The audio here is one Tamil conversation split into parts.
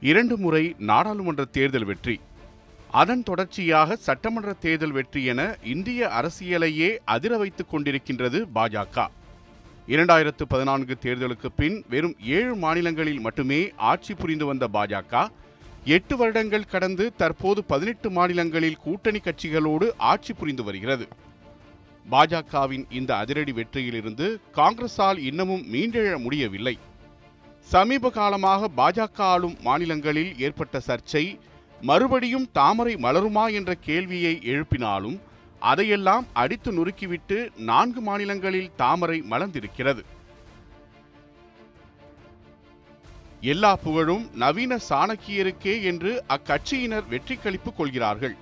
இரண்டு முறை நாடாளுமன்ற தேர்தல் வெற்றி. அதன் தொடர்ச்சியாக சட்டமன்ற தேர்தல் வெற்றி என இந்திய அரசியலையே அதிர வைத்துக் கொண்டிருக்கின்றது பாஜக. இரண்டாயிரத்து பதினான்கு தேர்தலுக்கு பின் வெறும் ஏழு மாநிலங்களில் மட்டுமே ஆட்சி புரிந்து வந்த பாஜக எட்டு வருடங்கள் கடந்து தற்போது பதினெட்டு மாநிலங்களில் கூட்டணி கட்சிகளோடு ஆட்சி புரிந்து வருகிறது. பாஜகவின் இந்த அதிரடி வெற்றியிலிருந்து காங்கிரஸால் இன்னமும் மீண்டெழ முடியவில்லை. சமீப காலமாக பாஜக ஆளும் மாநிலங்களில் ஏற்பட்ட சர்ச்சை மறுபடியும் தாமரை மலருமா என்ற கேள்வியை எழுப்பினாலும் அதையெல்லாம் அடித்து நொறுக்கிவிட்டு நான்கு மாநிலங்களில் தாமரை மலர்ந்திருக்கிறது. எல்லா புகழும் நவீன சாணக்கியருக்கே என்று அக்கட்சியினர் வெற்றி கழிப்பு கொள்கிறார்கள்.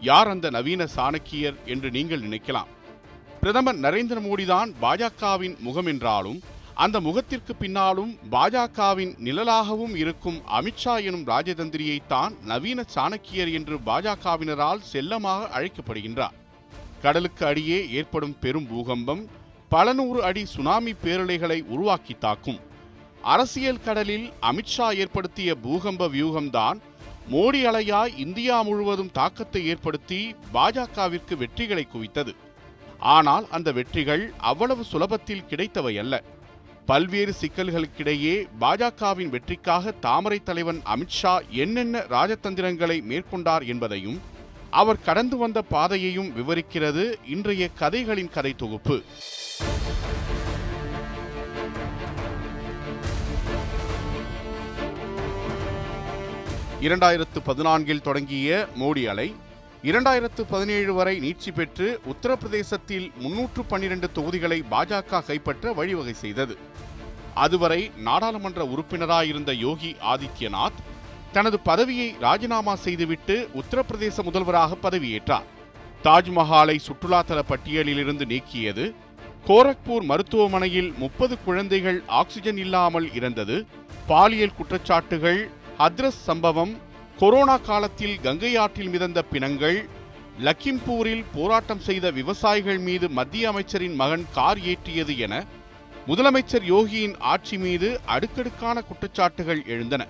யார் அந்த நவீன சாணக்கியர் என்று நீங்கள் நினைக்கலாம். பிரதமர் நரேந்திர மோடிதான் பாஜகவின் முகம் என்றாலும் அந்த முகத்திற்கு பின்னாலும் பாஜகவின் நிழலாகவும் இருக்கும் அமித்ஷா எனும் ராஜதந்திரியைத்தான் நவீன சாணக்கியர் என்று பாஜகவினரால் செல்லமாக அழைக்கப்படுகின்றார். கடலுக்கு அடியே ஏற்படும் பெரும் பூகம்பம் பல நூறு அடி சுனாமி பேரலைகளை உருவாக்கி தாக்கும். அரசியல் கடலில் அமித்ஷா ஏற்படுத்திய பூகம்ப வியூகம்தான் மோடி அலையாய் இந்தியா முழுவதும் தாக்கத்தை ஏற்படுத்தி பாஜகவிற்கு வெற்றிகளை குவித்தது. ஆனால் அந்த வெற்றிகள் அவ்வளவு சுலபத்தில் கிடைத்தவை அல்ல. பல்வேறு சிக்கல்களுக்கிடையே பாஜகவின் வெற்றிக்காக தாமரை தலைவன் அமித்ஷா என்னென்ன ராஜதந்திரங்களை மேற்கொண்டார் என்பதையும் அவர் கடந்து வந்த பாதையையும் விவரிக்கிறது இன்றைய கதைகளின் கதை தொகுப்பு. இரண்டாயிரத்து பதினான்கில் தொடங்கிய மோடி அலை இரண்டாயிரத்து பதினேழு வரை நீட்சி பெற்று உத்தரப்பிரதேசத்தில் முன்னூற்று பன்னிரண்டு தொகுதிகளை பாஜக கைப்பற்ற வழிவகை செய்தது. அதுவரை நாடாளுமன்ற உறுப்பினராயிருந்த யோகி ஆதித்யநாத் தனது பதவியை ராஜினாமா செய்துவிட்டு உத்தரப்பிரதேச முதல்வராக பதவியேற்றார். தாஜ்மஹாலை சுற்றுலாத்தல பட்டியலிலிருந்து நீக்கியது. கோரக்பூர் மருத்துவமனையில் முப்பது குழந்தைகள் ஆக்சிஜன் இல்லாமல் இறந்தது. பாலியல் குற்றச்சாட்டுகள் ஹத்ரஸ் சம்பவம் கொரோனா காலத்தில் கங்கை ஆற்றில் மிதந்த பிணங்கள் லக்கிம்பூரில் போராட்டம் செய்த விவசாயிகள் மீது மத்திய அமைச்சரின் மகன் கார் ஏற்றியது என முதலமைச்சர் யோகியின் ஆட்சி மீது அடுக்கடுக்கான குற்றச்சாட்டுகள் எழுந்தன.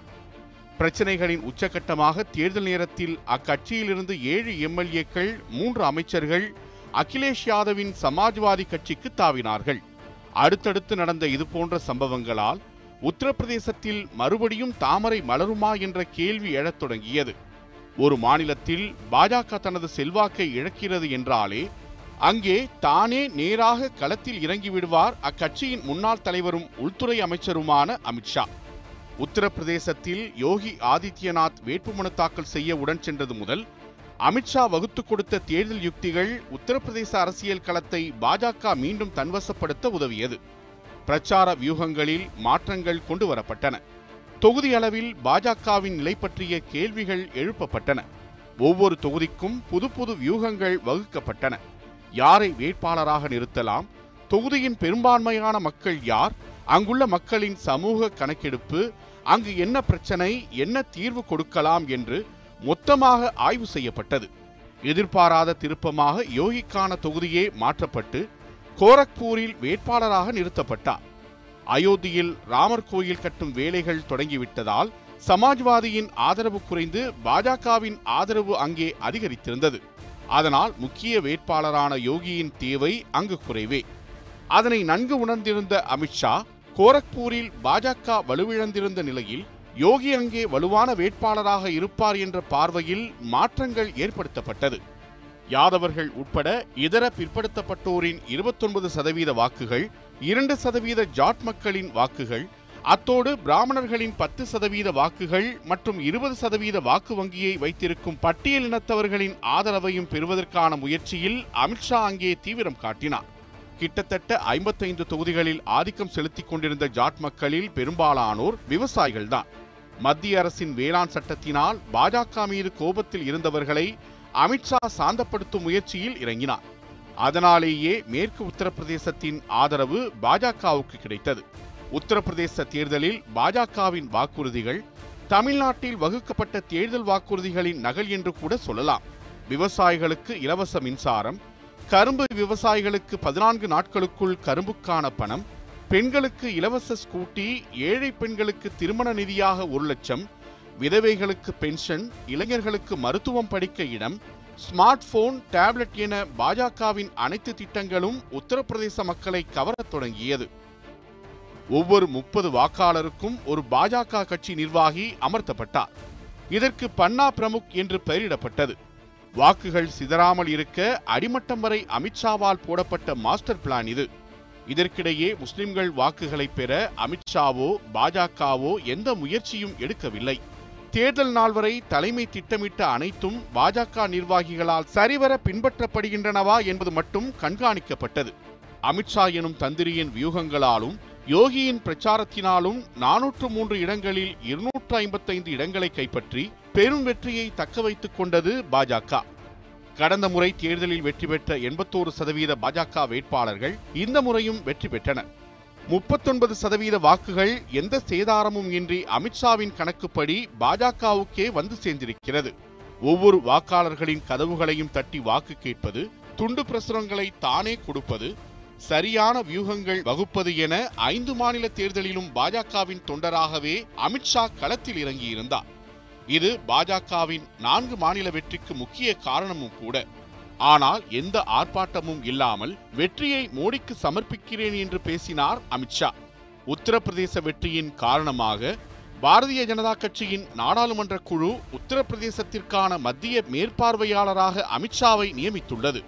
பிரச்சனைகளின் உச்சகட்டமாக தேர்தல் நேரத்தில் அக்கட்சியிலிருந்து ஏழு எம்எல்ஏக்கள் மூன்று அமைச்சர்கள் அகிலேஷ் யாதவின் சமாஜ்வாதி கட்சிக்கு தாவினார்கள். அடுத்தடுத்து நடந்த இதுபோன்ற சம்பவங்களால் உத்தரப்பிரதேசத்தில் மறுபடியும் தாமரை மலருமா என்ற கேள்வி எழத் தொடங்கியது. ஒரு மாநிலத்தில் பாஜக தனது செல்வாக்கை இழக்கிறது என்றாலே அங்கே தானே நேராக களத்தில் இறங்கிவிடுவார் அக்கட்சியின் முன்னாள் தலைவரும் உள்துறை அமைச்சருமான அமித்ஷா உத்தரப்பிரதேசத்தில் யோகி ஆதித்யநாத் வேட்புமனு தாக்கல் செய்ய உடன் சென்றது முதல் அமித்ஷா வகுத்து கொடுத்த தேர்தல் யுக்திகள் உத்தரப்பிரதேச அரசியல் களத்தை பாஜக மீண்டும் தன்வசப்படுத்த உதவியது. பிரச்சார வியூகங்களில் மாற்றங்கள் கொண்டு வரப்பட்டன தொகுதி அளவில் பாஜகவின் நிலை பற்றிய கேள்விகள் எழுப்பப்பட்டன. ஒவ்வொரு தொகுதிக்கும் புது புது வியூகங்கள் வகுக்கப்பட்டன. யாரை வேட்பாளராக நிறுத்தலாம்? தொகுதியின் பெரும்பான்மையான மக்கள் யார்? அங்குள்ள மக்களின் சமூக கணக்கெடுப்பு அங்கு என்ன பிரச்சனை என்ன தீர்வு கொடுக்கலாம் என்று மொத்தமாக ஆய்வு செய்யப்பட்டது. எதிர்பாராத திருப்பமாக யோகிக்கான தொகுதியே மாற்றப்பட்டு கோரக்பூரில் வேட்பாளராக நிறுத்தப்பட்டார். அயோத்தியில் ராமர் கோயில் கட்டும் வேலைகள் தொடங்கிவிட்டதால் சமாஜ்வாதியின் ஆதரவு குறைந்து பாஜகவின் ஆதரவு அங்கே அதிகரித்திருந்தது. அதனால் முக்கிய வேட்பாளரான யோகியின் தேவை அங்கு குறைவே. அதனை நன்கு உணர்ந்திருந்த அமித்ஷா கோரக்பூரில் பாஜக வலுவிழந்திருந்த நிலையில் யோகி அங்கே வலுவான வேட்பாளராக இருப்பார் என்ற பார்வையில் மாற்றங்கள் ஏற்படுத்தப்பட்டது. யாதவர்கள் உட்பட இதர பிற்படுத்தப்பட்டோரின் இருபத்தொன்பது சதவீத வாக்குகள் இரண்டு சதவீத ஜாட் மக்களின் வாக்குகள் அத்தோடு பிராமணர்களின் பத்து சதவீத வாக்குகள் மற்றும் இருபது சதவீத வாக்கு வங்கியை வைத்திருக்கும் பட்டியலினத்தவர்களின் ஆதரவையும் பெறுவதற்கான முயற்சியில் அமித்ஷா அங்கே தீவிரம் காட்டினார். கிட்டத்தட்ட ஐம்பத்தைந்து தொகுதிகளில் ஆதிக்கம் செலுத்திக் கொண்டிருந்த ஜாட் மக்களில் பெரும்பாலானோர் விவசாயிகள்தான். மத்திய அரசின் வேளாண் சட்டத்தினால் பாஜக மீது கோபத்தில் இருந்தவர்களை அமித்ஷா சாந்தப்படுத்தும் முயற்சியில் இறங்கினார். அதனாலேயே மேற்கு உத்தரப்பிரதேசத்தின் ஆதரவு பாஜகவுக்கு கிடைத்தது. உத்தரப்பிரதேச தேர்தலில் பாஜகவின் வாக்குறுதிகள் தமிழ்நாட்டில் வகுக்கப்பட்ட தேர்தல் வாக்குறுதிகளின் நகல் என்று கூட சொல்லலாம். விவசாயிகளுக்கு இலவச மின்சாரம் கரும்பு விவசாயிகளுக்கு பதினான்கு நாட்களுக்குள் கரும்புக்கான பணம் பெண்களுக்கு இலவச ஸ்கூட்டி ஏழை பெண்களுக்கு திருமண நிதியாக ஒரு லட்சம் விதவைகளுக்கு பென்ஷன் இளைஞர்களுக்கு மருத்துவம் படிக்க இடம் ஸ்மார்ட் போன் டேப்லெட் என பாஜகவின் அனைத்து திட்டங்களும் உத்தரப்பிரதேச மக்களை கவரத் தொடங்கியது. ஒவ்வொரு முப்பது வாக்காளருக்கும் ஒரு பாஜக கட்சி நிர்வாகி அமர்த்தப்பட்டார். இதற்கு பன்னா பிரமுக் என்று பெயரிடப்பட்டது. வாக்குகள் சிதறாமல் இருக்க அடிமட்டம் வரை அமித்ஷாவால் போடப்பட்ட மாஸ்டர் பிளான் இது. இதற்கிடையே முஸ்லிம்கள் வாக்குகளை பெற அமித்ஷாவோ பாஜகவோ எந்த முயற்சியும் எடுக்கவில்லை. தேர்தல் நாள் வரை தலைமை திட்டமிட்ட அனைத்தும் பாஜக நிர்வாகிகளால் சரிவர பின்பற்றப்படுகின்றனவா என்பது மட்டும் கண்காணிக்கப்பட்டது. அமித்ஷா எனும் தந்திரியின் வியூகங்களாலும் யோகியின் பிரச்சாரத்தினாலும் நானூற்று மூன்று இடங்களில் இருநூற்று ஐம்பத்தைந்து இடங்களை கைப்பற்றி பெரும் வெற்றியை தக்க வைத்துக் கொண்டது பாஜக. கடந்த முறை தேர்தலில் வெற்றி பெற்ற எண்பத்தோரு சதவீத பாஜக வேட்பாளர்கள் இந்த முறையும் வெற்றி பெற்றனர். முப்பத்தொன்பது சதவீத வாக்குகள் எந்த சேதாரமும் இன்றி அமித்ஷாவின் கணக்குப்படி பாஜகவுக்கே வந்து சேர்ந்திருக்கிறது. ஒவ்வொரு வாக்காளர்களின் கதவுகளையும் தட்டி வாக்கு கேட்பது துண்டு பிரசுரங்களை தானே கொடுப்பது சரியான வியூகங்கள் வகுப்பது என ஐந்து மாநில தேர்தலிலும் பாஜகவின் தொண்டராகவே அமித்ஷா களத்தில் இறங்கியிருந்தார். இது பாஜகவின் நான்கு மாநில வெற்றிக்கு முக்கிய காரணமும் கூட. ஆனால் எந்த ஆர்ப்பாட்டமும் இல்லாமல் வெற்றியை மோடிக்கு சமர்ப்பிக்கிறேன் என்று பேசினார் அமித்ஷா உத்தரப்பிரதேச வெற்றியின் காரணமாக பாரதிய ஜனதா கட்சியின் நாடாளுமன்ற குழு உத்தரப்பிரதேசத்திற்கான மத்திய மேற்பார்வையாளராக அமித்ஷாவை நியமித்துள்ளது.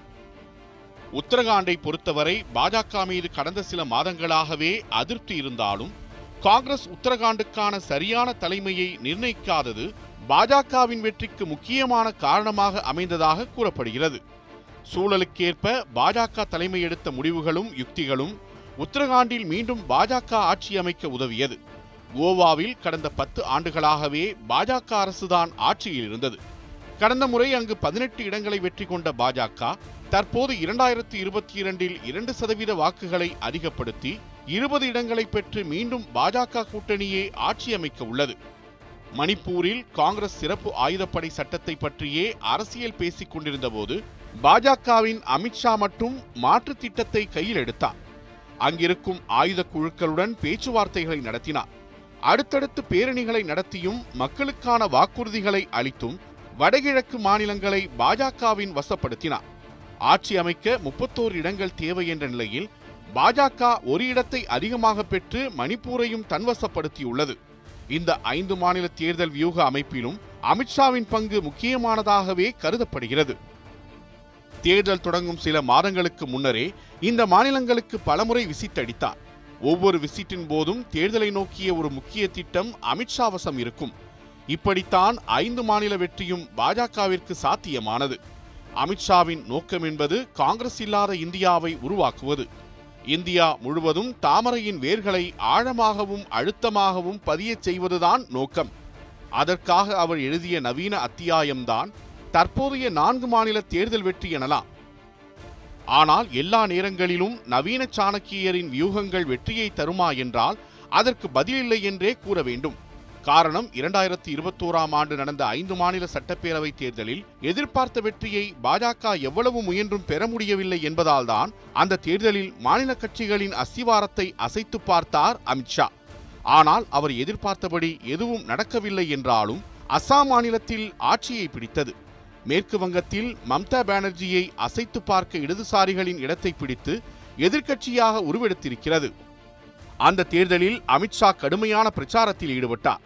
உத்தரகாண்டை பொறுத்தவரை பாஜக மீது கடந்த சில மாதங்களாகவே அதிருப்தி இருந்தாலும் காங்கிரஸ் உத்தரகாண்டுக்கான சரியான தலைமையை நிர்ணயிக்காதது பாஜகவின் வெற்றிக்கு முக்கியமான காரணமாக அமைந்ததாக கூறப்படுகிறது. சூழலுக்கேற்ப பாஜக தலைமை எடுத்த முடிவுகளும் யுக்திகளும் உத்தரகாண்டில் மீண்டும் பாஜக ஆட்சி அமைக்க உதவியது. கோவாவில் கடந்த பத்து ஆண்டுகளாகவே பாஜக அரசுதான் ஆட்சியில் இருந்தது. கடந்த முறை அங்கு பதினெட்டு இடங்களை வெற்றி கொண்ட பாஜக தற்போது இரண்டாயிரத்தி இருபத்தி இரண்டில் இரண்டு சதவீத வாக்குகளை அதிகப்படுத்தி இருபது இடங்களை பெற்று மீண்டும் பாஜக கூட்டணியே ஆட்சி அமைக்க உள்ளது. மணிப்பூரில் காங்கிரஸ் சிறப்பு ஆயுதப்படை சட்டத்தை பற்றியே அரசியல் பேசிக் கொண்டிருந்த போது பாஜகவின் அமித்ஷா மட்டும் மாற்று திட்டத்தை கையில் எடுத்தார் அங்கிருக்கும் ஆயுத குழுக்களுடன் பேச்சுவார்த்தைகளை நடத்தினார். அடுத்தடுத்து பேரணிகளை நடத்தியும் மக்களுக்கான வாக்குறுதிகளை அளித்தும் வடகிழக்கு மாநிலங்களை பாஜகவின் வசப்படுத்தினார். ஆட்சி அமைக்க முப்பத்தோரு இடங்கள் தேவை என்ற நிலையில் பாஜக ஒரு இடத்தை அதிகமாக பெற்று மணிப்பூரையும் தன்வசப்படுத்தியுள்ளது. இந்த ஐந்து மாநில தேர்தல் வியூக அமைப்பிலும் அமித்ஷாவின் பங்கு முக்கியமானதாகவே கருதப்படுகிறது. தேர்தல் தொடங்கும் சில மாதங்களுக்கு முன்னரே இந்த மாநிலங்களுக்கு பலமுறை விசிட் அடித்தார். ஒவ்வொரு விசிட்டின் போதும் தேர்தலை நோக்கிய ஒரு முக்கிய திட்டம் அமித்ஷா வசம் இருக்கும். இப்படித்தான் ஐந்து மாநில வெற்றியும் பாஜகவிற்கு சாத்தியமானது. அமித்ஷாவின் நோக்கம் என்பது காங்கிரஸ் இல்லாத இந்தியாவை உருவாக்குவது. இந்தியா முழுவதும் தாமரையின் வேர்களை ஆழமாகவும் அழுத்தமாகவும் பதியச் செய்வதுதான் நோக்கம். அதற்காக அவர் எழுதிய நவீன அத்தியாயம்தான் தற்போதைய நான்கு மாநில தேர்தல் வெற்றி எனலாம். ஆனால் எல்லா நேரங்களிலும் நவீன சாணக்கியரின் வியூகங்கள் வெற்றியை தருமா என்றால் அதற்கு பதிலில்லை என்றே கூற வேண்டும். காரணம் இரண்டாயிரத்தி இருபத்தோராம் ஆண்டு நடந்த ஐந்து மாநில சட்டப்பேரவை தேர்தலில் எதிர்பார்த்த வெற்றியை பாஜக எவ்வளவு முயன்றும் பெற முடியவில்லை என்பதால்தான் அந்த தேர்தலில் மாநில கட்சிகளின் அஸ்திவாரத்தை அசைத்து பார்த்தார் அமித்ஷா ஆனால் அவர் எதிர்பார்த்தபடி எதுவும் நடக்கவில்லை என்றாலும் அசாம் மாநிலத்தில் ஆட்சியை பிடித்தது. மேற்கு வங்கத்தில் மம்தா பானர்ஜியை அசைத்து பார்க்க இடதுசாரிகளின் இடத்தை பிடித்து எதிர்க்கட்சியாக உருவெடுத்திருக்கிறது. அந்த தேர்தலில் அமித்ஷா கடுமையான பிரச்சாரத்தில் ஈடுபட்டார்.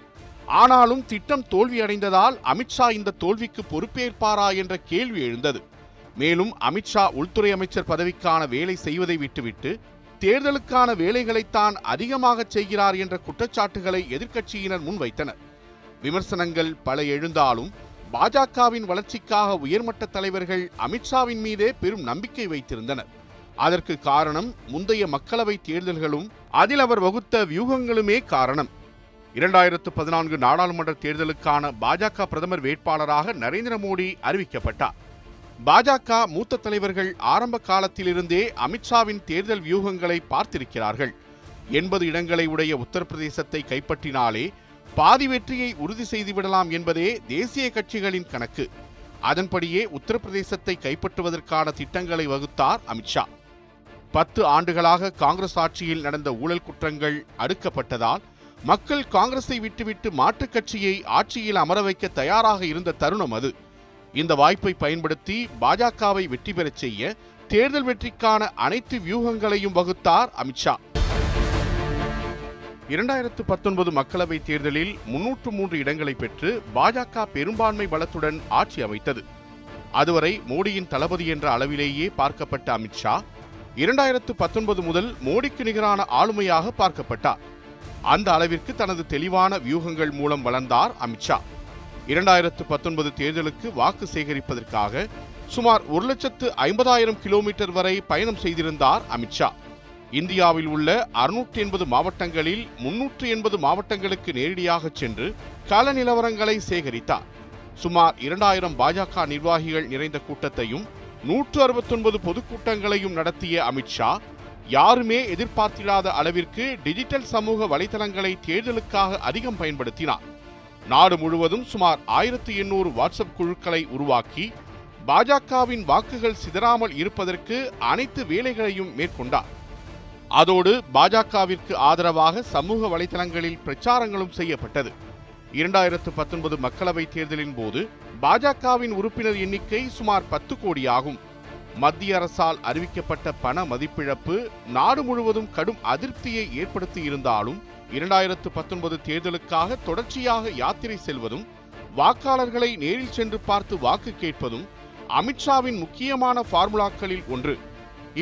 ஆனாலும் திட்டம் தோல்வியடைந்ததால் அமித்ஷா இந்த தோல்விக்கு பொறுப்பேற்பாரா என்ற கேள்வி எழுந்தது. மேலும் அமித்ஷா உள்துறை அமைச்சர் பதவிக்கான வேலை செய்வதை விட்டுவிட்டு தேர்தலுக்கான வேலைகளைத்தான் அதிகமாக செய்கிறார் என்ற குற்றச்சாட்டுகளை எதிர்க்கட்சியினர் முன்வைத்தனர். விமர்சனங்கள் பல எழுந்தாலும் பாஜகவின் வளர்ச்சிக்காக உயர்மட்ட தலைவர்கள் அமித்ஷாவின் மீதே பெரும் நம்பிக்கை வைத்திருந்தனர். அதற்கு காரணம் முந்தைய மக்களவை தேர்தல்களும் அதில் அவர் வகுத்த வியூகங்களுமே காரணம். இரண்டாயிரத்து பதினான்கு நாடாளுமன்ற தேர்தலுக்கான பாஜக பிரதமர் வேட்பாளராக நரேந்திர மோடி அறிவிக்கப்பட்டார். பாஜக மூத்த தலைவர்கள் ஆரம்ப காலத்திலிருந்தே அமித்ஷாவின் தேர்தல் வியூகங்களை பார்த்திருக்கிறார்கள். எண்பது இடங்களை உடைய உத்தரப்பிரதேசத்தை கைப்பற்றினாலே பாதி வெற்றியை உறுதி செய்துவிடலாம் என்பதே தேசிய கட்சிகளின் கணக்கு. அதன்படியே உத்தரப்பிரதேசத்தை கைப்பற்றுவதற்கான திட்டங்களை வகுத்தார் அமித்ஷா பத்து ஆண்டுகளாக காங்கிரஸ் ஆட்சியில் நடந்த ஊழல் குற்றங்கள் அடுக்கப்பட்டதால் மக்கள் காங்கிரஸை விட்டுவிட்டு மாற்றுக் கட்சியை ஆட்சியில் அமர வைக்க தயாராக இருந்த தருணம் அது. இந்த வாய்ப்பை பயன்படுத்தி பாஜகவை வெற்றி பெறச் செய்ய தேர்தல் வெற்றிக்கான அனைத்து வியூகங்களையும் வகுத்தார் அமித்ஷா இரண்டாயிரத்து பத்தொன்பது மக்களவைத் தேர்தலில் முன்னூற்று மூன்று இடங்களை பெற்று பாஜக பெரும்பான்மை பலத்துடன் ஆட்சி அமைத்தது. அதுவரை மோடியின் தளபதி என்ற அளவிலேயே பார்க்கப்பட்ட அமித்ஷா இரண்டாயிரத்து பத்தொன்பது முதல் மோடிக்கு நிகரான ஆளுமையாக பார்க்கப்பட்டார். அந்த அளவிற்கு தனது தெளிவான வியூகங்கள் மூலம் வளர்ந்தார் அமித்ஷா இரண்டாயிரத்து பத்தொன்பது தேர்தலுக்கு வாக்கு சேகரிப்பதற்காக சுமார் ஒரு லட்சத்து ஐம்பதாயிரம் கிலோமீட்டர் வரை பயணம் செய்திருந்தார் அமித்ஷா இந்தியாவில் உள்ள அறுநூற்றி எண்பது மாவட்டங்களில் முன்னூற்று எண்பது மாவட்டங்களுக்கு நேரடியாக சென்று கள நிலவரங்களை சேகரித்தார். சுமார் இரண்டாயிரம் பாஜக நிர்வாகிகள் நிறைந்த கூட்டத்தையும் நூற்று அறுபத்தொன்பது பொதுக்கூட்டங்களையும் நடத்திய அமித்ஷா யாருமே எதிர்பார்த்திடாத அளவிற்கு டிஜிட்டல் சமூக வலைதளங்களை தேர்தலுக்காக அதிகம் பயன்படுத்தினார். நாடு முழுவதும் சுமார் ஆயிரத்தி எண்ணூறு வாட்ஸ்அப் குழுக்களை உருவாக்கி பாஜகவின் வாக்குகள் சிதறாமல் இருப்பதற்கு அனைத்து வேலைகளையும் மேற்கொண்டார். அதோடு பாஜகவிற்கு ஆதரவாக சமூக வலைதளங்களில் பிரச்சாரங்களும் செய்யப்பட்டது. இரண்டாயிரத்து பத்தொன்பது மக்களவைத் தேர்தலின் போது பாஜகவின் உறுப்பினர் எண்ணிக்கை சுமார் பத்து கோடி ஆகும் மத்திய அரசால் அறிவிக்கப்பட்ட பண மதிப்பிழப்பு நாடு முழுவதும் கடும் அதிருப்தியை ஏற்படுத்தி இருந்தாலும் இரண்டாயிரத்து பத்தொன்பது தேர்தலுக்காக தொடர்ச்சியாக யாத்திரை செல்வதும் வாக்காளர்களை நேரில் சென்று பார்த்து வாக்கு கேட்பதும் அமித்ஷாவின் முக்கியமான ஃபார்முலாக்களில் ஒன்று.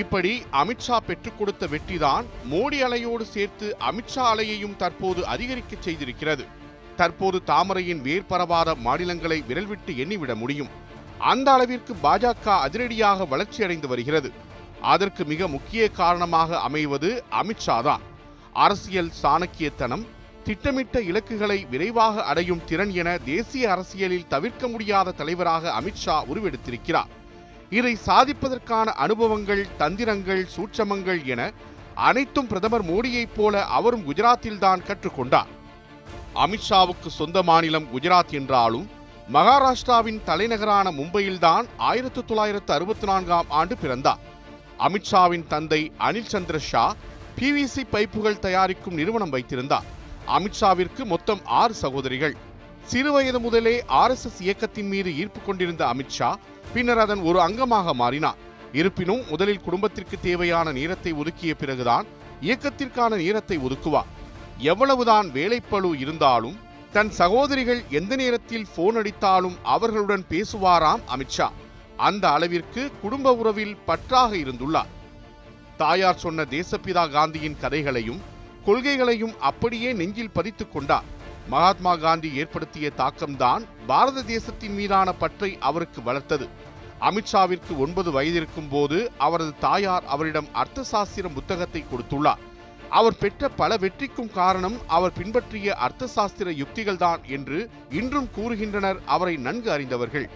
இப்படி அமித்ஷா பெற்றுக் கொடுத்த வெற்றிதான் மோடி அலையோடு சேர்த்து அமித்ஷா அலையையும் தற்போது அதிகரிக்க செய்திருக்கிறது. தற்போது தாமரையின் வேர் பரவாத மாநிலங்களை விரல்விட்டு எண்ணிவிட முடியும். அந்த அளவிற்கு பாஜக அதிரடியாக வளர்ச்சியடைந்து வருகிறது. அதற்கு மிக முக்கிய காரணமாக அமைவது அமித்ஷா தான். அரசியல் சாணக்கியத்தனம் திட்டமிட்ட இலக்குகளை விரைவாக அடையும் திறன் என தேசிய அரசியலில் தவிர்க்க முடியாத தலைவராக அமித்ஷா உருவெடுத்திருக்கிறார். இதை சாதிப்பதற்கான அனுபவங்கள் தந்திரங்கள் சூட்சமங்கள் என அனைத்தும் பிரதமர் மோடியைப் போல அவரும் குஜராத்தில்தான் கற்றுக்கொண்டார். அமித்ஷாவுக்கு சொந்த மாநிலம் குஜராத் என்றாலும் மகாராஷ்டிராவின் தலைநகரான மும்பையில்தான் ஆயிரத்து தொள்ளாயிரத்து அறுபத்தி நான்காம் ஆண்டு பிறந்தார். அமித்ஷாவின் தந்தை அனில் சந்திர ஷா பிவிசி பைப்புகள் தயாரிக்கும் நிறுவனம் வைத்திருந்தார். அமித்ஷாவிற்கு மொத்தம் ஆறு சகோதரிகள். சிறுவயது முதலே ஆர்எஸ்எஸ் இயக்கத்தின் மீது ஈர்ப்பு கொண்டிருந்த அமித்ஷா பின்னர் அதன் ஒரு அங்கமாக மாறினார் இருப்பினும் முதலில் குடும்பத்திற்கு தேவையான நேரத்தை ஒதுக்கிய பிறகுதான் இயக்கத்திற்கான நேரத்தை ஒதுக்குவார் எவ்வளவுதான் வேலைப்பளு இருந்தாலும் தன் சகோதரிகள் எந்த நேரத்தில் போன் அடித்தாலும் அவர்களுடன் பேசுவாராம் அமித்ஷா. அந்த அளவிற்கு குடும்ப உறவில் பற்றாக இருந்துள்ளார். தாயார் சொன்ன தேசப்பிதா காந்தியின் கதைகளையும் கொள்கைகளையும் அப்படியே நெஞ்சில் பதித்துக் கொண்டார். மகாத்மா காந்தி ஏற்படுத்திய தாக்கம்தான் பாரத தேசத்தின் மீதான பற்றை அவருக்கு வளர்த்தது. அமித்ஷாவிற்கு ஒன்பது வயதிருக்கும் போது அவரது தாயார் அவரிடம் அர்த்தசாஸ்திர புத்தகத்தை கொடுத்துள்ளார். அவர் பெற்ற பல வெற்றிக்கும் காரணம் அவர் பின்பற்றிய அர்த்த சாஸ்திர யுக்திகள்தான் என்று இன்றும் கூறுகின்றனர் அவரை நன்கு அறிந்தவர்கள்.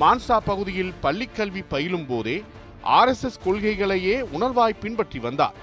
மான்சா பகுதியில் பள்ளிக்கல்வி பயிலும் போதே ஆர்எஸ்எஸ் கொள்கைகளையே உணர்வாய் பின்பற்றி வந்தார்.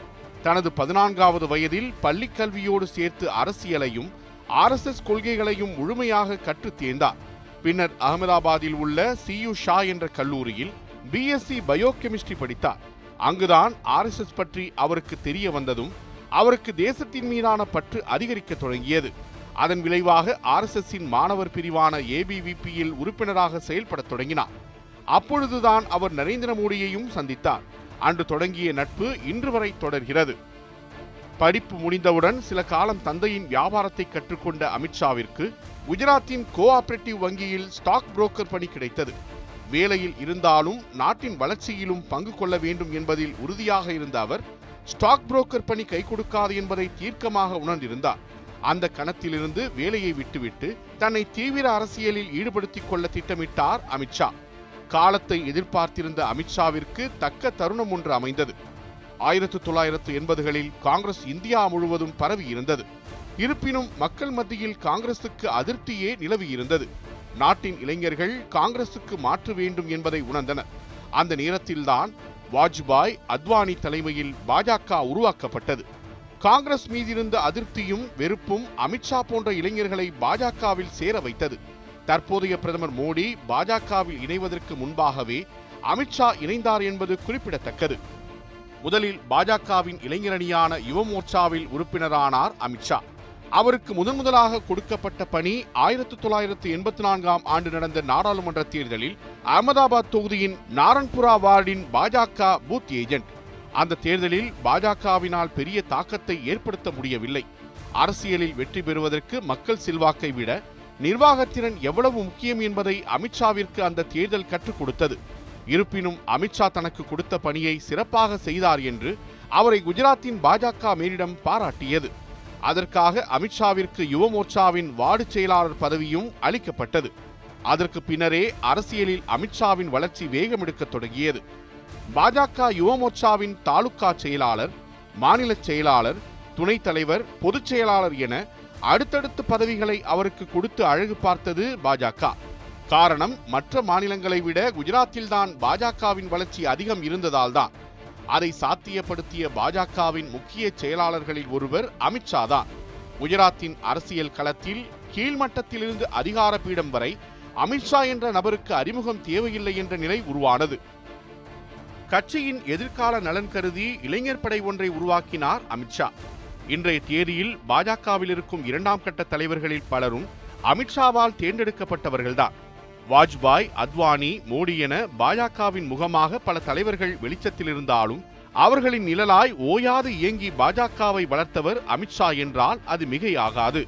தனது பதினான்காவது வயதில் பள்ளிக் கல்வியோடு சேர்த்து அரசியலையும் ஆர்எஸ்எஸ் கொள்கைகளையும் முழுமையாக கற்றுத் தேர்ந்தார். பின்னர் அகமதாபாத்தில் உள்ள சியு ஷா என்ற கல்லூரியில் பிஎஸ்சி பயோகெமிஸ்ட்ரி படித்தார். அங்குதான் ஆர்எஸ்எஸ் பற்றி அவருக்கு தெரிய வந்ததும் அவருக்கு தேசத்தின் மீதான பற்று அதிகரிக்க தொடங்கியது. அதன் விளைவாக ஆர்எஸ்எஸ்ஸின் மாணவர் பிரிவான ஏபிவிபியில் உறுப்பினராக செயல்படத் தொடங்கினார். அப்பொழுதுதான் அவர் நரேந்திர மோடியையும் சந்தித்தார். அன்று தொடங்கிய நட்பு இன்று வரை தொடர்கிறது. படிப்பு முடிந்தவுடன் சில காலம் தந்தையின் வியாபாரத்தை கற்றுக்கொண்ட அமித்ஷாவிற்கு குஜராத்தின் கோஆபரேட்டிவ் வங்கியில் ஸ்டாக் புரோக்கர் பணி கிடைத்தது. வேலையில் இருந்தாலும் நாட்டின் வளர்ச்சியிலும் பங்கு கொள்ள வேண்டும் என்பதில் உறுதியாக இருந்த அவர் ஸ்டாக் புரோக்கர் பணி கை கொடுக்காது என்பதை தீர்க்கமாக உணர்ந்திருந்தார். அந்த கணத்திலிருந்து வேலையை விட்டுவிட்டு தன்னை தீவிர அரசியலில் ஈடுபடுத்திக் கொள்ள திட்டமிட்டார் அமித்ஷா காலத்தை எதிர்பார்த்திருந்த அமித்ஷாவிற்கு தக்க தருணம் ஒன்று அமைந்தது. ஆயிரத்து தொள்ளாயிரத்து எண்பதுகளில் காங்கிரஸ் இந்தியா முழுவதும் பரவி இருந்தது இருப்பினும் மக்கள் மத்தியில் காங்கிரசுக்கு அதிருப்தியே நிலவியிருந்தது. நாட்டின் இளைஞர்கள் காங்கிரசுக்கு மாற்ற வேண்டும் என்பதை உணர்ந்தனர். அந்த நேரத்தில்தான் வாஜ்பாய் அத்வானி தலைமையில் பாஜக உருவாக்கப்பட்டது. காங்கிரஸ் மீதிருந்த அதிருப்தியும் வெறுப்பும் அமித்ஷா போன்ற இளைஞர்களை பாஜகவில் சேர வைத்தது. தற்போதைய பிரதமர் மோடி பாஜகவில் இணைவதற்கு முன்பாகவே அமித்ஷா இணைந்தார் என்பது குறிப்பிடத்தக்கது. முதலில் பாஜகவின் இளைஞரணியான யுவ மோர்ச்சாவில் உறுப்பினரானார் அமித்ஷா அவருக்கு முதன் முதலாக கொடுக்கப்பட்ட பணி ஆயிரத்தி தொள்ளாயிரத்து எண்பத்தி நான்காம் ஆண்டு நடந்த நாடாளுமன்ற தேர்தலில் அகமதாபாத் தொகுதியின் நாரன்புரா வார்டின் பாஜக பூத் ஏஜென்ட். அந்த தேர்தலில் பாஜகவினால் பெரிய தாக்கத்தை ஏற்படுத்த முடியவில்லை. அரசியலில் வெற்றி பெறுவதற்கு மக்கள் செல்வாக்கை விட நிர்வாகத்திறன் எவ்வளவு முக்கியம் என்பதை அமித்ஷாவிற்கு அந்த தேர்தல் கற்றுக் கொடுத்தது. இருப்பினும் அமித்ஷா தனக்கு கொடுத்த பணியை சிறப்பாக செய்தார் என்று அவரை குஜராத்தின் பாஜக மேலிடம் பாராட்டியது. அதற்காக அமித்ஷாவிற்கு யுவ மோர்ச்சாவின் வார்டு செயலாளர் பதவியும் அளிக்கப்பட்டது. அதற்கு பின்னரே அரசியலில் அமித்ஷாவின் வளர்ச்சி வேகமெடுக்கத் தொடங்கியது. பாஜக யுவ மோர்ச்சாவின் தாலுகா செயலாளர் மாநில செயலாளர் துணைத் தலைவர் பொதுச் செயலாளர் என அடுத்தடுத்து பதவிகளை அவருக்கு கொடுத்து அழகு பார்த்தது பாஜக. காரணம் மற்ற மாநிலங்களை விட குஜராத்தில்தான் பாஜகவின் வளர்ச்சி அதிகம் இருந்ததால்தான். அதை சாத்தியப்படுத்திய பாஜகவின் முக்கிய செயலாளர்களில் ஒருவர் அமித்ஷா தான். குஜராத்தின் அரசியல் களத்தில் கீழ்மட்டத்திலிருந்து அதிகார பீடம் வரை அமித்ஷா என்ற நபருக்கு அறிமுகம் தேவையில்லை என்ற நிலை உருவானது. கட்சியின் எதிர்கால நலன் கருதி இளைஞர் படை ஒன்றை உருவாக்கினார் அமித்ஷா இன்றைய தேதியில் பாஜகவில் இருக்கும் இரண்டாம் கட்ட தலைவர்களில் பலரும் அமித்ஷாவால் தேர்ந்தெடுக்கப்பட்டவர்கள்தான். வாஜ்பாய் அத்வானி மோடி என பாஜகவின் முகமாக பல தலைவர்கள் வெளிச்சத்தில் இருந்தாலும் அவர்களின் நிழலாய் ஓயாது இயங்கி பாஜகவை வளர்த்தவர் அமித்ஷா என்றால் அது மிகையாகாது.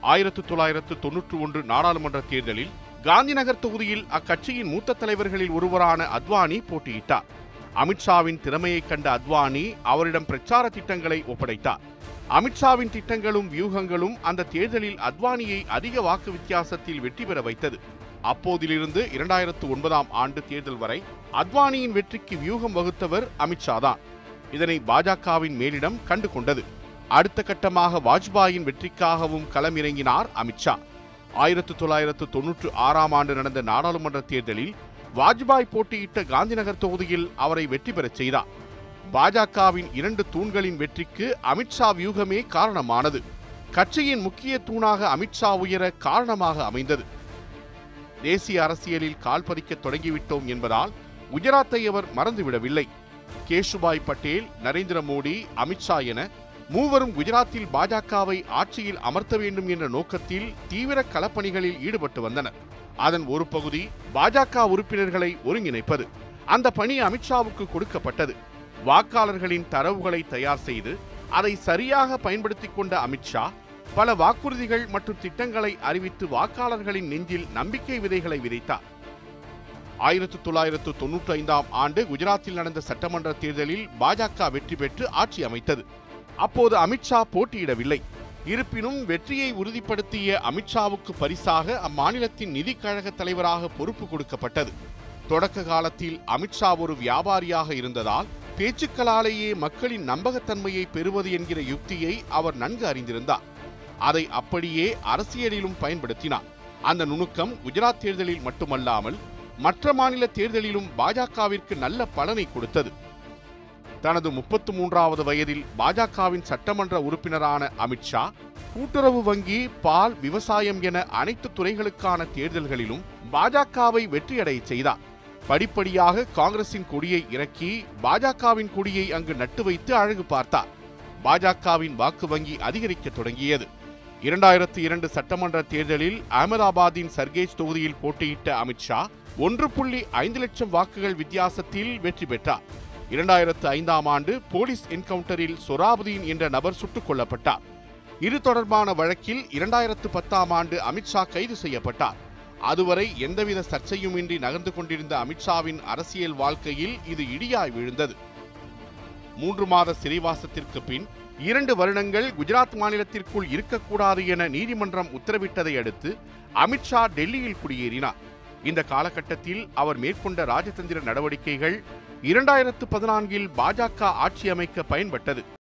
ஆயிரத்து தொள்ளாயிரத்து தொன்னூற்று ஒன்று நாடாளுமன்ற தேர்தலில் காந்திநகர் தொகுதியில் அக்கட்சியின் மூத்த தலைவர்களில் ஒருவரான அத்வானி போட்டியிட்டார். அமித்ஷாவின் திறமையைக் கண்ட அத்வானி அவரிடம் பிரச்சார திட்டங்களை ஒப்படைத்தார். அமித்ஷாவின் திட்டங்களும் வியூகங்களும் அந்த தேர்தலில் அத்வானியை அதிக வாக்கு வித்தியாசத்தில் வெற்றி பெற வைத்தது. அப்போதிலிருந்து இரண்டாயிரத்து ஒன்பதாம் ஆண்டு தேர்தல் வரை அத்வானியின் வெற்றிக்கு வியூகம் வகுத்தவர் அமித்ஷா தான். இதனை பாஜகவின் மேலிடம் கண்டு கொண்டது. அடுத்த கட்டமாக வாஜ்பாயின் வெற்றிக்காகவும் களமிறங்கினார் அமித்ஷா. ஆயிரத்து தொள்ளாயிரத்து தொன்னூற்று ஆறாம் ஆண்டு நடந்த நாடாளுமன்ற தேர்தலில் வாஜ்பாய் போட்டியிட்ட காந்திநகர் தொகுதியில் அவரை வெற்றி பெறச் செய்தார். பாஜகவின் இரண்டு தூண்களின் வெற்றிக்கு அமித்ஷா வியூகமே காரணமானது. கட்சியின் முக்கிய தூணாக அமித்ஷா உயர காரணமாக அமைந்தது. தேசிய அரசியலில் கால் பதிக்க தொடங்கிவிட்டோம் என்பதால் குஜராத்தை அவர் மறந்துவிடவில்லை. கேஷுபாய் பட்டேல் நரேந்திர மோடி அமித்ஷா என மூவரும் குஜராத்தில் பாஜகவை ஆட்சியில் அமர்த்த வேண்டும் என்ற நோக்கத்தில் தீவிர களப்பணிகளில் ஈடுபட்டு வந்தனர். அதன் ஒரு பகுதி பாஜக உறுப்பினர்களை ஒருங்கிணைப்பது. அந்த பணி அமித்ஷாவுக்கு கொடுக்கப்பட்டது. வாக்காளர்களின் தரவுகளை தயார் செய்து அதை சரியாக பயன்படுத்திக் கொண்ட அமித்ஷா பல வாக்குறுதிகள் மற்றும் திட்டங்களை அறிவித்து வாக்காளர்களின் நெஞ்சில் நம்பிக்கை விதைகளை விதைத்தார். ஆயிரத்து தொள்ளாயிரத்து தொன்னூற்றி ஐந்தாம் ஆண்டு குஜராத்தில் நடந்த சட்டமன்ற தேர்தலில் பாஜக வெற்றி பெற்று ஆட்சி அமைத்தது. அப்போது அமித்ஷா போட்டியிடவில்லை. இருப்பினும் வெற்றியை உறுதிப்படுத்திய அமித்ஷாவுக்கு பரிசாக அம்மாநிலத்தின் நிதி கழக தலைவராக பொறுப்பு கொடுக்கப்பட்டது. தொடக்க காலத்தில் அமித்ஷா ஒரு வியாபாரியாக இருந்ததால் பேச்சுக்களாலேயே மக்களின் நம்பகத்தன்மையை பெறுவது என்கிற யுக்தியை அவர் நன்கு அறிந்திருந்தார். அதை அப்படியே அரசியலிலும் பயன்படுத்தினார். அந்த நுணுக்கம் குஜராத் தேர்தலில் மட்டுமல்லாமல் மற்ற மாநில தேர்தலிலும் பாஜகவிற்கு நல்ல பலனை கொடுத்தது. தனது முப்பத்து மூன்றாவது வயதில் பாஜகவின் சட்டமன்ற உறுப்பினரான அமித்ஷா கூட்டுறவு வங்கி பால் விவசாயம் என அனைத்து துறைகளுக்கான தேர்தல்களிலும் பாஜகவை வெற்றியடைய செய்தார். படிப்படியாக காங்கிரசின் கொடியை இறக்கி பாஜகவின் கொடியை அங்கு நட்டு வைத்து அழகு பார்த்தார். பாஜகவின் வாக்கு வங்கி அதிகரிக்க தொடங்கியது. இரண்டாயிரத்து இரண்டு சட்டமன்ற தேர்தலில் அகமதாபாத்தின் சர்கேஜ் தொகுதியில் போட்டியிட்ட அமித்ஷா ஒன்று புள்ளி ஐந்து லட்சம் வாக்குகள் வித்தியாசத்தில் வெற்றி பெற்றார். இரண்டாயிரத்து ஐந்தாம் ஆண்டு போலீஸ் என்கவுண்டரில் சொராபுதீன் என்ற நபர் சுட்டுக் கொல்லப்பட்டார். இது தொடர்பான வழக்கில் இரண்டாயிரத்து பத்தாம் ஆண்டு அமித்ஷா கைது செய்யப்பட்டார். அதுவரை எந்தவித சர்ச்சையுமின்றி நகர்ந்து கொண்டிருந்த அமித்ஷாவின் அரசியல் வாழ்க்கையில் இது இடியாய் விழுந்தது. மூன்று மாத சிறைவாசத்திற்கு பின் இரண்டு வருடங்கள் குஜராத் மாநிலத்திற்குள் இருக்கக்கூடாது என நீதிமன்றம் உத்தரவிட்டதை அடுத்து அமித்ஷா டெல்லியில் குடியேறினார். இந்த காலகட்டத்தில் அவர் மேற்கொண்ட ராஜதந்திர நடவடிக்கைகள் இரண்டாயிரத்து பதினான்கில் பாஜக ஆட்சி அமைக்க பயன்பட்டது.